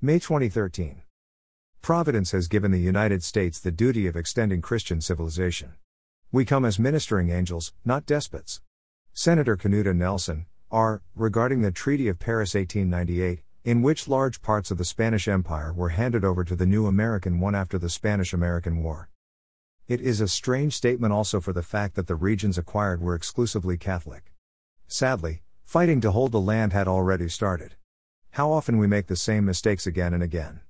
May 2013. Providence has given the United States the duty of extending Christian civilization. We come as ministering angels, not despots. Senator Knute Nelson, R., regarding the Treaty of Paris 1898, in which large parts of the Spanish Empire were handed over to the new American one after the Spanish American War. It is a strange statement also for the fact that the regions acquired were exclusively Catholic. Sadly, fighting to hold the land had already started. How often we make the same mistakes again and again.